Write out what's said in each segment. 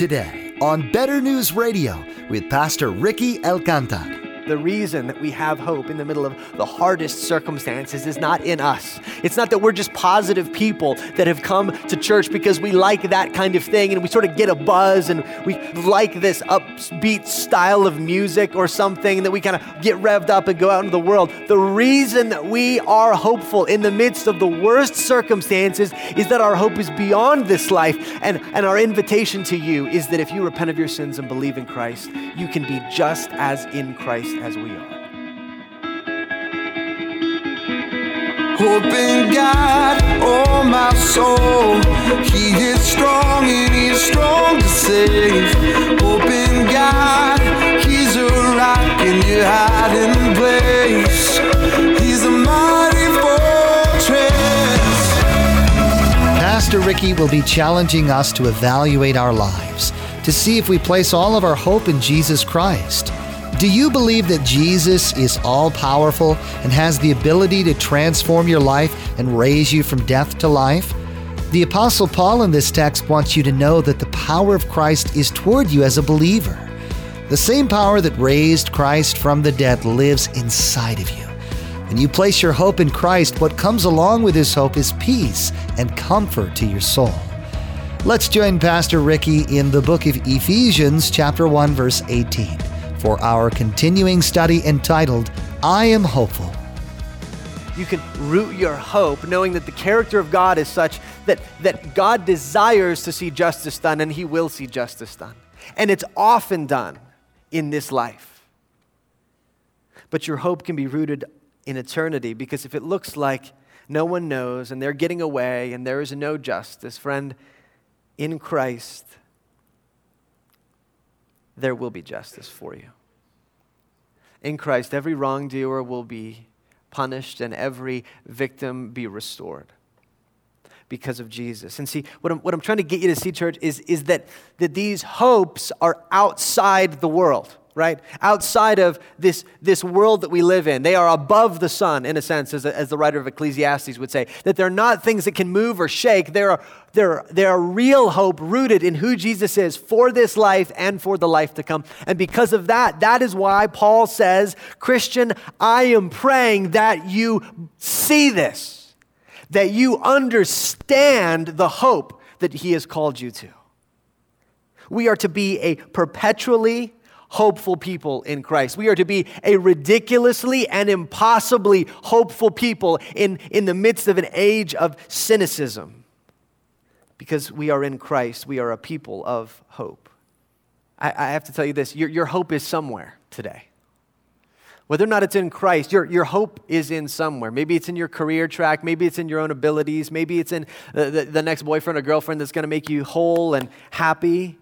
today on Better News Radio with Pastor Ricky Alcantar. The reason that we have hope in the middle of the hardest circumstances is not in us. It's not that we're just positive people that have come to church because we like that kind of thing and we sort of get a buzz and we like this upbeat style of music or something that we kind of get revved up and go out into the world. The reason that we are hopeful in the midst of the worst circumstances is that our hope is beyond this life. And, and our invitation to you is that if you repent of your sins and believe in Christ, you can be just as in Christ as we are. Hope in God, oh my soul. He is strong and He's strong to save. Hope in God, He's a rock in your hiding place. He's a mighty fortress. Pastor Ricky will be challenging us to evaluate our lives to see if we place all of our hope in Jesus Christ. Do you believe that Jesus is all powerful and has the ability to transform your life and raise you from death to life? The Apostle Paul in this text wants you to know that the power of Christ is toward you as a believer. The same power that raised Christ from the dead lives inside of you. When you place your hope in Christ, what comes along with his hope is peace and comfort to your soul. Let's join Pastor Ricky in the book of Ephesians, chapter 1, verse 18 for our continuing study entitled, I Am Hopeful. You can root your hope knowing that the character of God is such that, that God desires to see justice done and He will see justice done. And it's often done in this life. But your hope can be rooted in eternity because if it looks like no one knows and they're getting away and there is no justice, friend, in Christ, there will be justice for you. In Christ, every wrongdoer will be punished and every victim be restored because of Jesus. And see, what I'm, what I'm trying to get you to see, church, is, is that, that these hopes are outside the world right? Outside of this, this world that we live in. They are above the sun, in a sense, as, as the writer of Ecclesiastes would say. That they're not things that can move or shake. They're, they're, they're real hope rooted in who Jesus is for this life and for the life to come. And because of that, that is why Paul says, Christian, I am praying that you see this, that you understand the hope that he has called you to. We are to be a perpetually hopeful people in Christ. We are to be a ridiculously and impossibly hopeful people in, in the midst of an age of cynicism. Because we are in Christ, we are a people of hope. I, I have to tell you this your, your hope is somewhere today. Whether or not it's in Christ, your, your hope is in somewhere. Maybe it's in your career track. Maybe it's in your own abilities. Maybe it's in the, the, the next boyfriend or girlfriend that's going to make you whole and happy.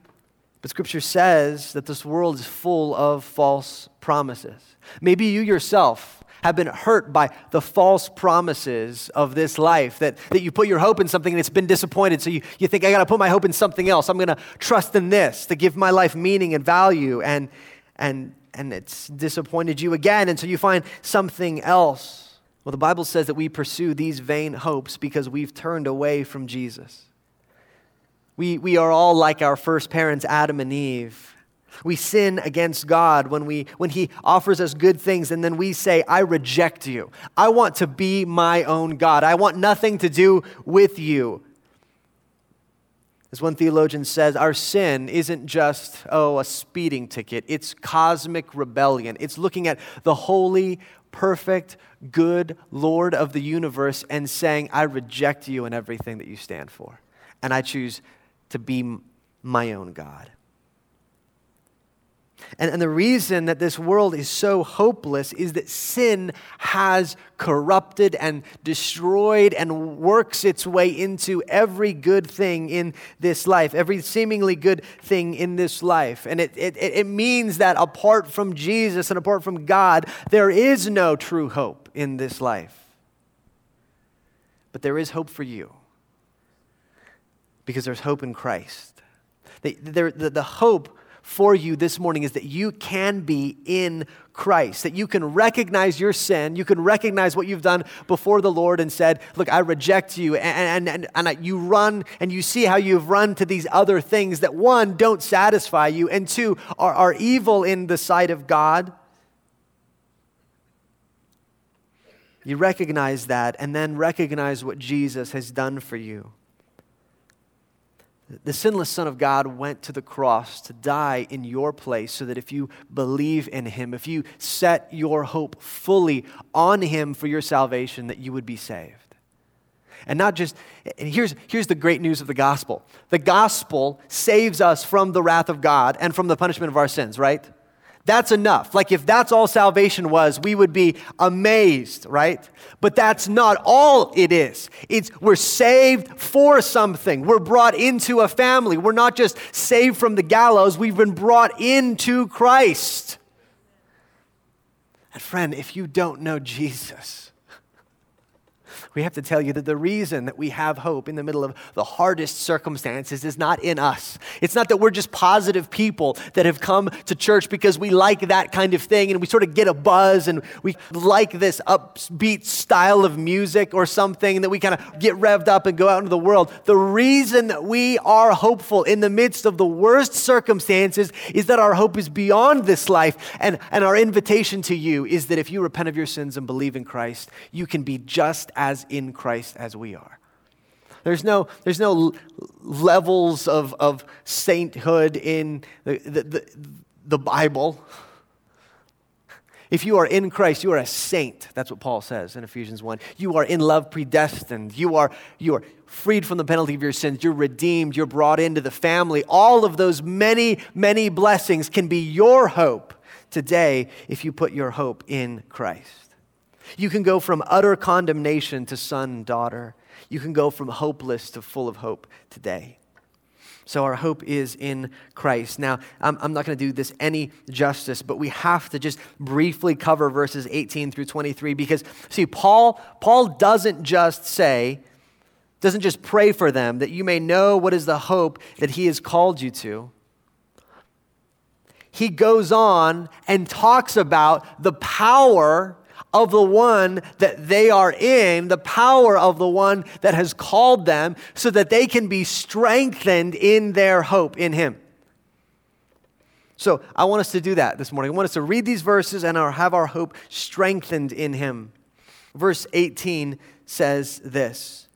But Scripture says that this world is full of false promises. Maybe you yourself have been hurt by the false promises of this life, that, that you put your hope in something and it's been disappointed. So you, you think, I got to put my hope in something else. I'm going to trust in this to give my life meaning and value. And, and, and it's disappointed you again. And so you find something else. Well, the Bible says that we pursue these vain hopes because we've turned away from Jesus. We, we are all like our first parents, Adam and Eve. We sin against God when, we, when He offers us good things, and then we say, I reject you. I want to be my own God. I want nothing to do with you. As one theologian says, our sin isn't just, oh, a speeding ticket. It's cosmic rebellion. It's looking at the holy, perfect, good Lord of the universe and saying, I reject you and everything that you stand for. And I choose to be my own God. And, and the reason that this world is so hopeless is that sin has corrupted and destroyed and works its way into every good thing in this life, every seemingly good thing in this life. And it, it, it means that apart from Jesus and apart from God, there is no true hope in this life. But there is hope for you because there's hope in Christ. The, the, the, hope for you this morning is that you can be in Christ, that you can recognize your sin, you can recognize what you've done before the Lord and said, Look, I reject you. And, and, and, and you run and you see how you've run to these other things that one, don't satisfy you, and two, are, are evil in the sight of God. You recognize that and then recognize what Jesus has done for you. The sinless Son of God went to the cross to die in your place so that if you believe in Him, if you set your hope fully on Him for your salvation, that you would be saved. And not just, and here's, here's the great news of the gospel the gospel saves us from the wrath of God and from the punishment of our sins, right? That's enough. Like, if that's all salvation was, we would be amazed, right? But that's not all it is. It's we're saved for something. We're brought into a family. We're not just saved from the gallows, we've been brought into Christ. And, friend, if you don't know Jesus, we have to tell you that the reason that we have hope in the middle of the hardest circumstances is not in us. It's not that we're just positive people that have come to church because we like that kind of thing and we sort of get a buzz and we like this upbeat style of music or something that we kind of get revved up and go out into the world. The reason that we are hopeful in the midst of the worst circumstances is that our hope is beyond this life. And, and our invitation to you is that if you repent of your sins and believe in Christ, you can be just as in Christ as we are. There's no, there's no levels of, of sainthood in the, the, the, the Bible. If you are in Christ, you are a saint. That's what Paul says in Ephesians 1. You are in love predestined. You are, you are freed from the penalty of your sins. You're redeemed. You're brought into the family. All of those many, many blessings can be your hope today if you put your hope in Christ. You can go from utter condemnation to son and daughter. You can go from hopeless to full of hope today. So, our hope is in Christ. Now, I'm, I'm not going to do this any justice, but we have to just briefly cover verses 18 through 23 because, see, Paul, Paul doesn't just say, doesn't just pray for them that you may know what is the hope that he has called you to. He goes on and talks about the power of the one that they are in, the power of the one that has called them, so that they can be strengthened in their hope in Him. So I want us to do that this morning. I want us to read these verses and have our hope strengthened in Him. Verse 18 says this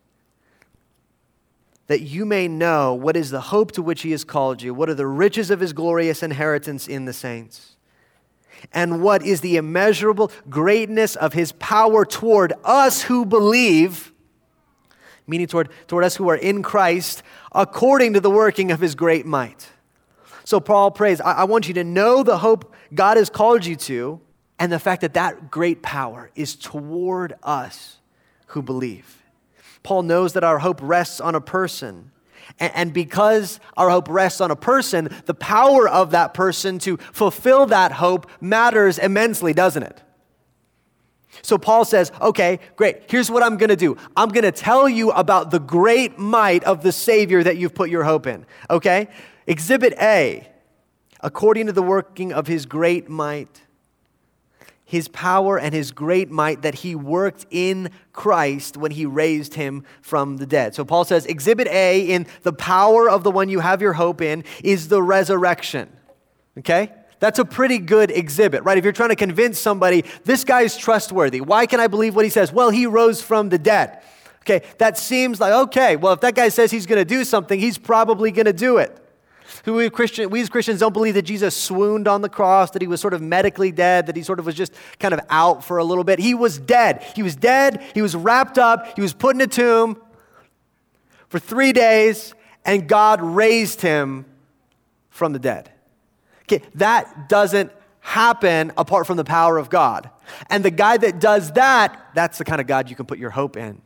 that you may know what is the hope to which He has called you, what are the riches of His glorious inheritance in the saints and what is the immeasurable greatness of his power toward us who believe, meaning toward, toward us who are in Christ, according to the working of his great might. So Paul prays, I, I want you to know the hope God has called you to, and the fact that that great power is toward us who believe. Paul knows that our hope rests on a person and because our hope rests on a person, the power of that person to fulfill that hope matters immensely, doesn't it? So Paul says, okay, great. Here's what I'm going to do. I'm going to tell you about the great might of the Savior that you've put your hope in. Okay? Exhibit A, according to the working of his great might his power and his great might that he worked in Christ when he raised him from the dead. So Paul says, Exhibit A in the power of the one you have your hope in is the resurrection. Okay? That's a pretty good exhibit, right? If you're trying to convince somebody, this guy's trustworthy. Why can I believe what he says? Well, he rose from the dead. Okay, that seems like, okay, well, if that guy says he's going to do something, he's probably going to do it. Who we, Christian, we as Christians don't believe that Jesus swooned on the cross, that he was sort of medically dead, that he sort of was just kind of out for a little bit. He was dead. He was dead. He was wrapped up. He was put in a tomb for three days, and God raised him from the dead. Okay, that doesn't happen apart from the power of God. And the guy that does that, that's the kind of God you can put your hope in.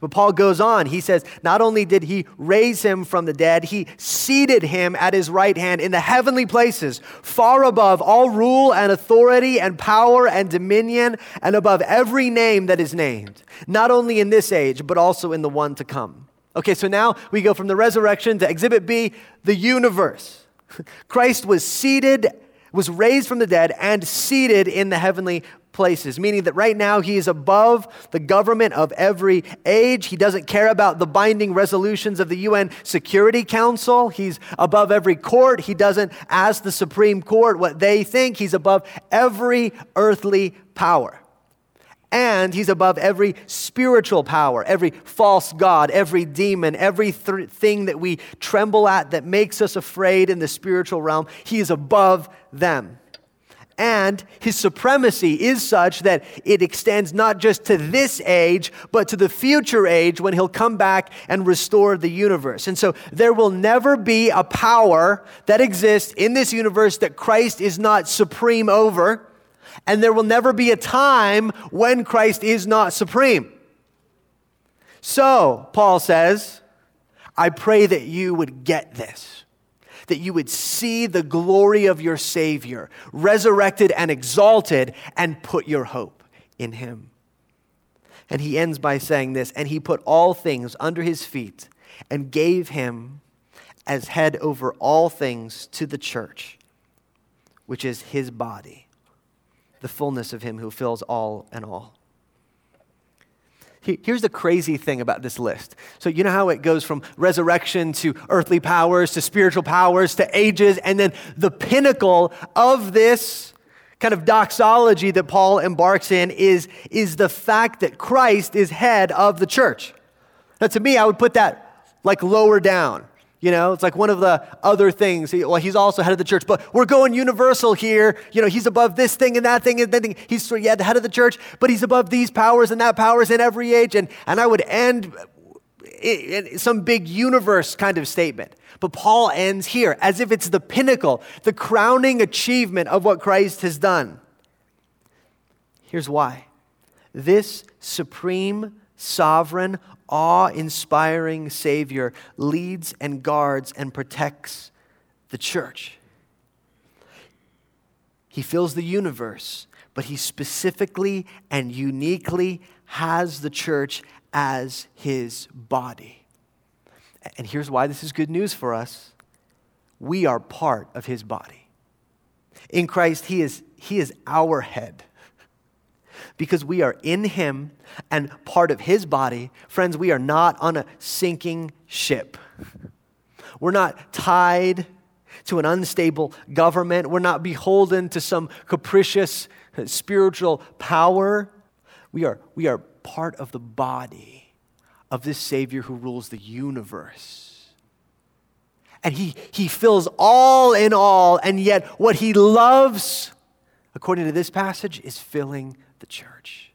But Paul goes on. He says, Not only did he raise him from the dead, he seated him at his right hand in the heavenly places, far above all rule and authority and power and dominion, and above every name that is named, not only in this age, but also in the one to come. Okay, so now we go from the resurrection to exhibit B, the universe. Christ was seated, was raised from the dead, and seated in the heavenly places, meaning that right now he is above the government of every age. He doesn't care about the binding resolutions of the UN Security Council. He's above every court. He doesn't ask the Supreme Court what they think. He's above every earthly power. And he's above every spiritual power, every false god, every demon, everything th- that we tremble at that makes us afraid in the spiritual realm. He is above them. And his supremacy is such that it extends not just to this age, but to the future age when he'll come back and restore the universe. And so there will never be a power that exists in this universe that Christ is not supreme over and there will never be a time when Christ is not supreme. So, Paul says, I pray that you would get this, that you would see the glory of your Savior, resurrected and exalted, and put your hope in Him. And he ends by saying this, and he put all things under his feet and gave him as head over all things to the church, which is his body the fullness of Him who fills all and all. Here's the crazy thing about this list. So, you know how it goes from resurrection to earthly powers to spiritual powers to ages, and then the pinnacle of this kind of doxology that Paul embarks in is, is the fact that Christ is head of the church. Now, to me, I would put that like lower down. You know, it's like one of the other things. Well, he's also head of the church, but we're going universal here. You know, he's above this thing and that thing and that thing. He's yeah, the head of the church, but he's above these powers and that powers in every age. And, and I would end in some big universe kind of statement. But Paul ends here as if it's the pinnacle, the crowning achievement of what Christ has done. Here's why this supreme, sovereign, awe inspiring Savior leads and guards and protects the church. He fills the universe, but he specifically and uniquely has the church as his body. And here's why this is good news for us we are part of his body. In Christ, he is, he is our head because we are in Him and part of His body. Friends, we are not on a sinking ship. We're not tied to an unstable government. We're not beholden to some capricious spiritual power. We are, we are part of the body of this Savior who rules the universe. And he, he fills all in all, and yet what he loves, according to this passage, is filling the church.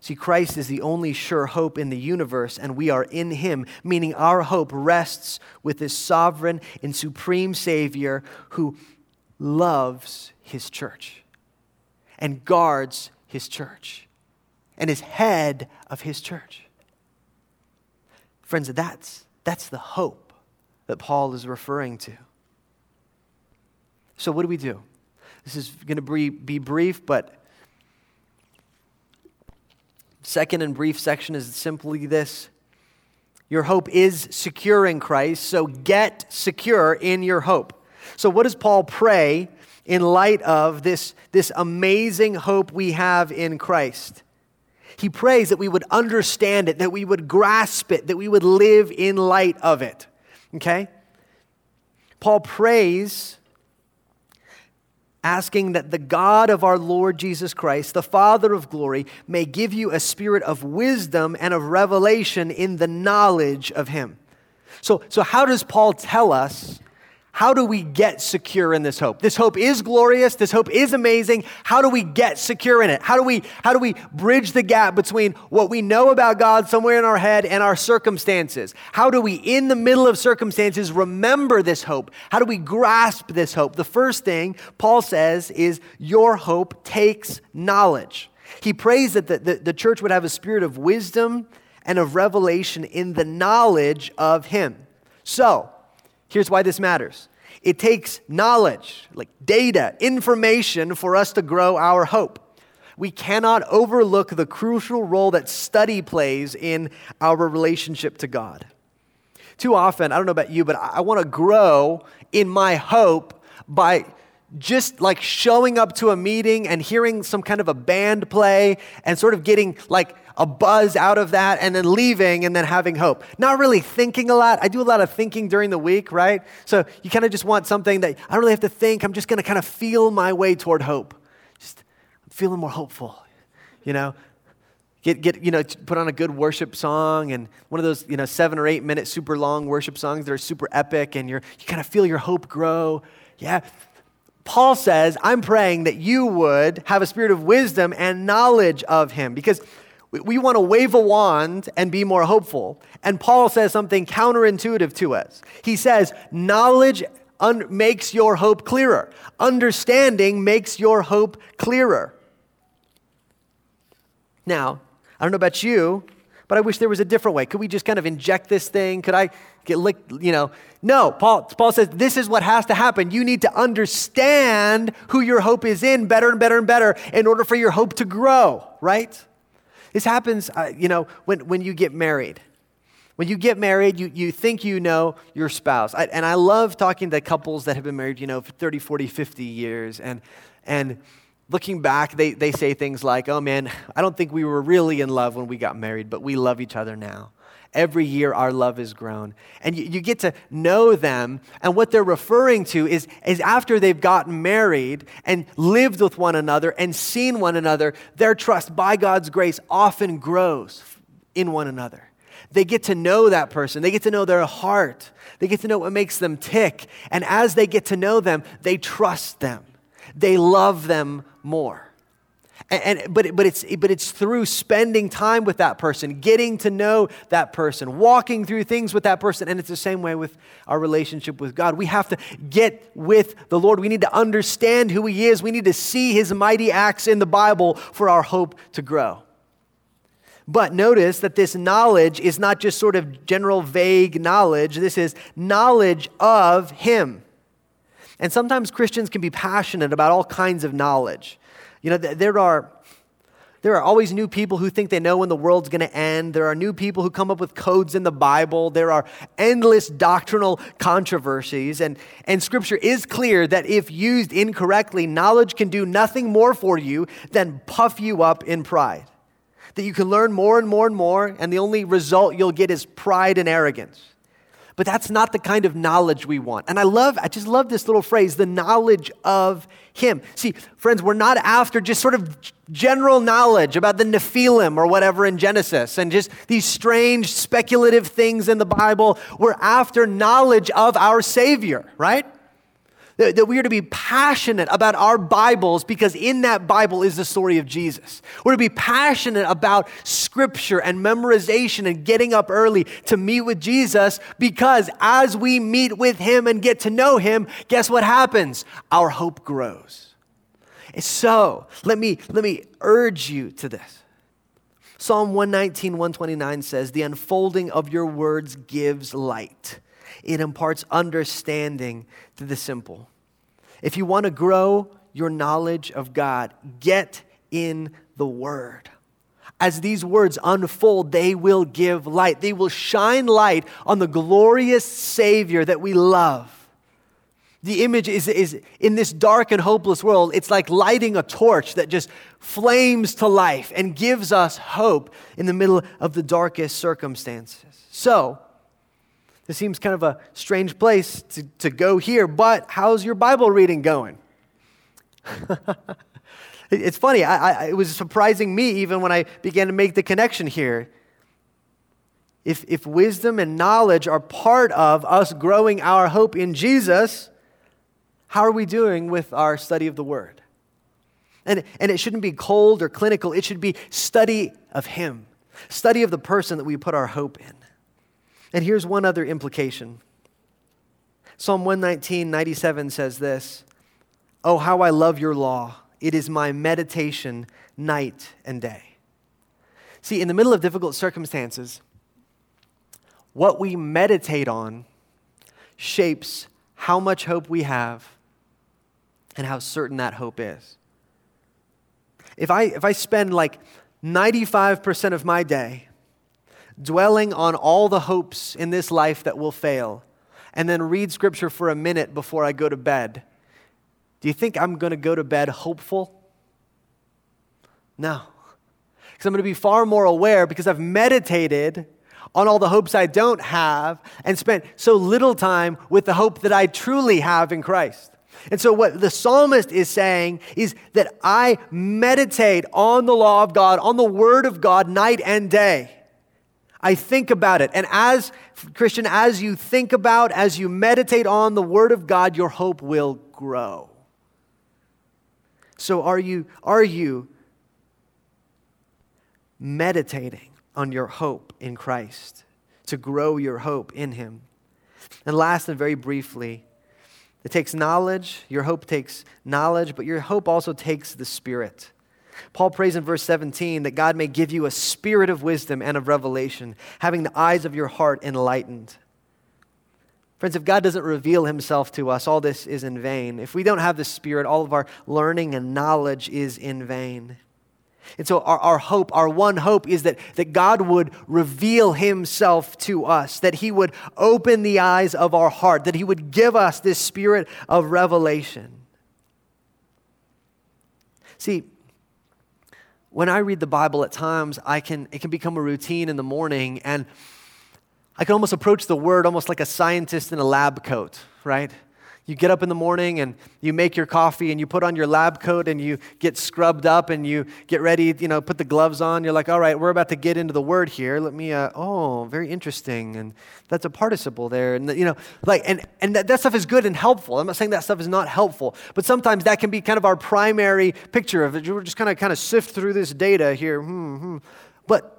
See, Christ is the only sure hope in the universe, and we are in him, meaning our hope rests with this sovereign and supreme Savior who loves his church and guards his church and is head of his church. Friends, that's, that's the hope that Paul is referring to. So, what do we do? This is going to be be brief, but Second and brief section is simply this Your hope is secure in Christ, so get secure in your hope. So, what does Paul pray in light of this, this amazing hope we have in Christ? He prays that we would understand it, that we would grasp it, that we would live in light of it. Okay? Paul prays asking that the God of our Lord Jesus Christ, the Father of glory, may give you a spirit of wisdom and of revelation in the knowledge of Him. So, so how does Paul tell us how do we get secure in this hope? This hope is glorious. This hope is amazing. How do we get secure in it? How do we, how do we bridge the gap between what we know about God somewhere in our head and our circumstances? How do we, in the middle of circumstances, remember this hope? How do we grasp this hope? The first thing Paul says is, Your hope takes knowledge. He prays that the, the, the church would have a spirit of wisdom and of revelation in the knowledge of Him. So, Here's why this matters it takes knowledge, like data, information, for us to grow our hope. We cannot overlook the crucial role that study plays in our relationship to God. Too often, I don't know about you, but I want to grow in my hope by just like showing up to a meeting and hearing some kind of a band play and sort of getting like a buzz out of that and then leaving and then having hope. Not really thinking a lot. I do a lot of thinking during the week, right? So you kind of just want something that I don't really have to think. I'm just going to kind of feel my way toward hope. Just feeling more hopeful, you know? Get, get, you know, put on a good worship song and one of those, you know, seven or eight minute super long worship songs that are super epic and you're, you kind of feel your hope grow. Yeah. Paul says, I'm praying that you would have a spirit of wisdom and knowledge of him because we, we want to wave a wand and be more hopeful. And Paul says something counterintuitive to us. He says, knowledge un- makes your hope clearer, understanding makes your hope clearer. Now, I don't know about you, but I wish there was a different way. Could we just kind of inject this thing? Could I get licked, you know? No, Paul, Paul says this is what has to happen. You need to understand who your hope is in better and better and better in order for your hope to grow, right? This happens, uh, you know, when, when you get married. When you get married, you, you think you know your spouse. I, and I love talking to couples that have been married, you know, for 30, 40, 50 years. And, and looking back, they, they say things like, oh man, I don't think we were really in love when we got married, but we love each other now. Every year, our love has grown. And you, you, get to know them. And what they're referring to is, is after they've gotten married and lived with one another and seen one another, their trust, by God's grace, often grows in one another. They get to know that person. They get to know their heart. They get to know what makes them tick. And as they get to know them, they trust them. They love them more. And, and, but, but, it's, but it's through spending time with that person, getting to know that person, walking through things with that person. And it's the same way with our relationship with God. We have to get with the Lord. We need to understand who He is. We need to see His mighty acts in the Bible for our hope to grow. But notice that this knowledge is not just sort of general, vague knowledge, this is knowledge of Him. And sometimes Christians can be passionate about all kinds of knowledge. You know, there are, there are always new people who think they know when the world's going to end. There are new people who come up with codes in the Bible. There are endless doctrinal controversies. And, and Scripture is clear that if used incorrectly, knowledge can do nothing more for you than puff you up in pride. That you can learn more and more and more, and the only result you'll get is pride and arrogance. But that's not the kind of knowledge we want. And I love, I just love this little phrase, the knowledge of Him. See, friends, we're not after just sort of general knowledge about the Nephilim or whatever in Genesis and just these strange speculative things in the Bible. We're after knowledge of our Savior, right? That, that we are to be passionate about our Bibles because in that Bible is the story of Jesus. We're to be passionate about scripture and memorization and getting up early to meet with Jesus because as we meet with him and get to know him, guess what happens? Our hope grows. And so let me, let me urge you to this. Psalm 119, 129 says, The unfolding of your words gives light it imparts understanding to the simple. If you want to grow your knowledge of God, get in the Word. As these words unfold, they will give light. They will shine light on the glorious Savior that we love. The image is, is in this dark and hopeless world, it's like lighting a torch that just flames to life and gives us hope in the middle of the darkest circumstances. So, this seems kind of a strange place to, to go here, but how's your Bible reading going? it's funny, I, I, it was surprising me even when I began to make the connection here. If, if wisdom and knowledge are part of us growing our hope in Jesus, how are we doing with our study of the Word? And, and it shouldn't be cold or clinical, it should be study of Him, study of the person that we put our hope in. And here's one other implication Psalm 119, 97 says this Oh, how I love your law! It is my meditation night and day. See, in the middle of difficult circumstances, what we meditate on shapes how much hope we have and how certain that hope is. If I, if I spend like 95% of my day dwelling on all the hopes in this life that will fail, and then read scripture for a minute before I go to bed, Do you think I'm going to go to bed hopeful? No. Because I'm going to be far more aware because I've meditated on all the hopes I don't have and spent so little time with the hope that I truly have in Christ. And so, what the psalmist is saying is that I meditate on the law of God, on the word of God, night and day. I think about it. And as, Christian, as you think about, as you meditate on the word of God, your hope will grow. So, are you, are you meditating on your hope in Christ to grow your hope in Him? And last and very briefly, it takes knowledge. Your hope takes knowledge, but your hope also takes the Spirit. Paul prays in verse 17 that God may give you a spirit of wisdom and of revelation, having the eyes of your heart enlightened. Friends, if God doesn't reveal himself to us, all this is in vain. If we don't have the Spirit, all of our learning and knowledge is in vain. And so, our, our hope, our one hope, is that, that God would reveal Himself to us, that He would open the eyes of our heart, that He would give us this spirit of revelation. See, when I read the Bible at times, I can, it can become a routine in the morning, and I can almost approach the Word almost like a scientist in a lab coat, right? You get up in the morning and you make your coffee and you put on your lab coat and you get scrubbed up and you get ready, you know, put the gloves on. You're like, all right, we're about to get into the word here. Let me, uh, oh, very interesting. And that's a participle there. And, you know, like, and, and that, that stuff is good and helpful. I'm not saying that stuff is not helpful, but sometimes that can be kind of our primary picture of it. We're just kind of, kind of sift through this data here. Hmm, hmm. But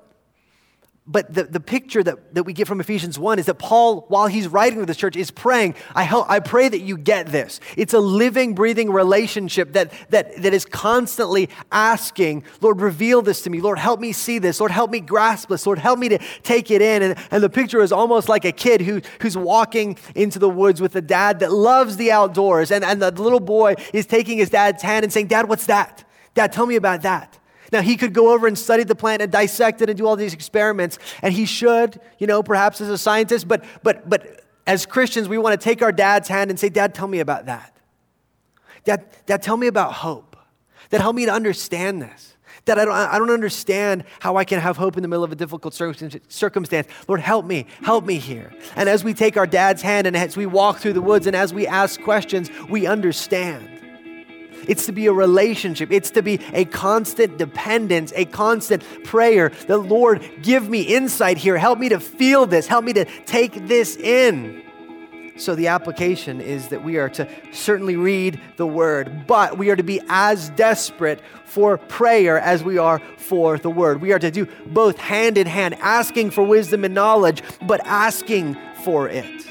but the, the picture that, that we get from Ephesians 1 is that Paul, while he's writing to this church, is praying, I, help, I pray that you get this. It's a living, breathing relationship that, that, that is constantly asking, Lord, reveal this to me. Lord, help me see this. Lord, help me grasp this. Lord, help me to take it in. And, and the picture is almost like a kid who, who's walking into the woods with a dad that loves the outdoors. And, and the little boy is taking his dad's hand and saying, Dad, what's that? Dad, tell me about that. Now, he could go over and study the plant and dissect it and do all these experiments, and he should, you know, perhaps as a scientist, but, but, but as Christians, we want to take our dad's hand and say, Dad, tell me about that. Dad, Dad, tell me about hope. Dad, help me to understand this. Dad, I don't, I don't understand how I can have hope in the middle of a difficult circumstance. Lord, help me. Help me here. And as we take our dad's hand and as we walk through the woods and as we ask questions, we understand. It's to be a relationship. It's to be a constant dependence, a constant prayer. The Lord, give me insight here. Help me to feel this. Help me to take this in. So, the application is that we are to certainly read the word, but we are to be as desperate for prayer as we are for the word. We are to do both hand in hand, asking for wisdom and knowledge, but asking for it.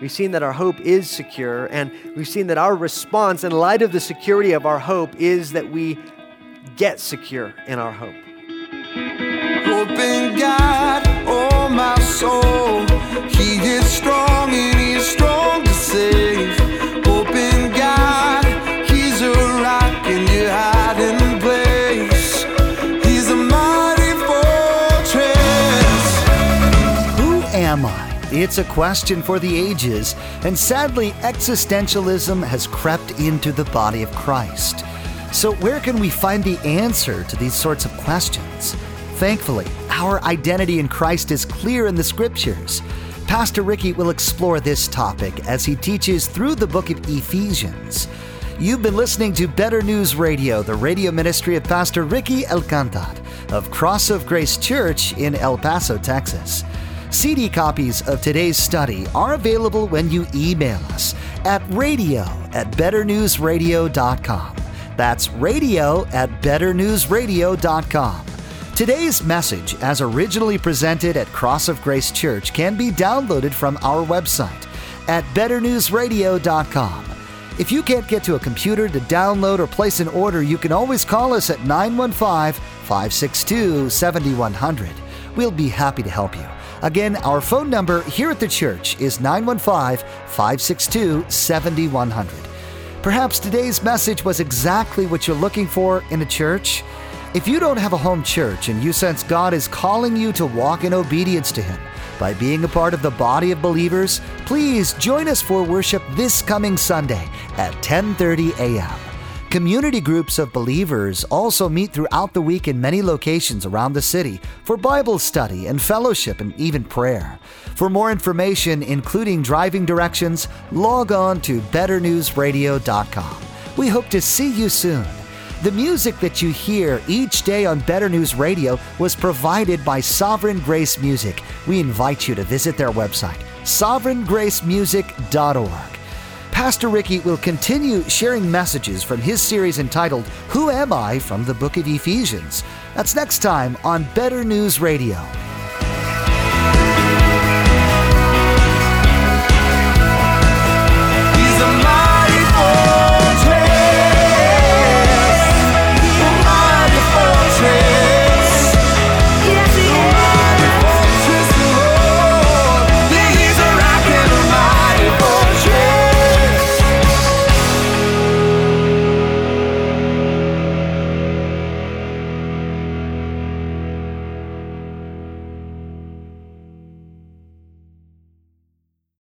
We've seen that our hope is secure, and we've seen that our response, in light of the security of our hope, is that we get secure in our hope. Hope in God, oh my soul. It's a question for the ages, and sadly, existentialism has crept into the body of Christ. So, where can we find the answer to these sorts of questions? Thankfully, our identity in Christ is clear in the Scriptures. Pastor Ricky will explore this topic as he teaches through the book of Ephesians. You've been listening to Better News Radio, the radio ministry of Pastor Ricky Alcantar of Cross of Grace Church in El Paso, Texas. CD copies of today's study are available when you email us at radio at betternewsradio.com. That's radio at betternewsradio.com. Today's message, as originally presented at Cross of Grace Church, can be downloaded from our website at betternewsradio.com. If you can't get to a computer to download or place an order, you can always call us at 915 562 7100. We'll be happy to help you. Again, our phone number here at the church is 915 562 7100. Perhaps today's message was exactly what you're looking for in a church. If you don't have a home church and you sense God is calling you to walk in obedience to Him, by being a part of the body of believers, please join us for worship this coming Sunday at 10:30 a.m. Community groups of believers also meet throughout the week in many locations around the city for Bible study and fellowship and even prayer. For more information, including driving directions, log on to betternewsradio.com. We hope to see you soon. The music that you hear each day on Better News Radio was provided by Sovereign Grace Music. We invite you to visit their website, sovereigngracemusic.org. Pastor Ricky will continue sharing messages from his series entitled Who Am I from the book of Ephesians. That's next time on Better News Radio.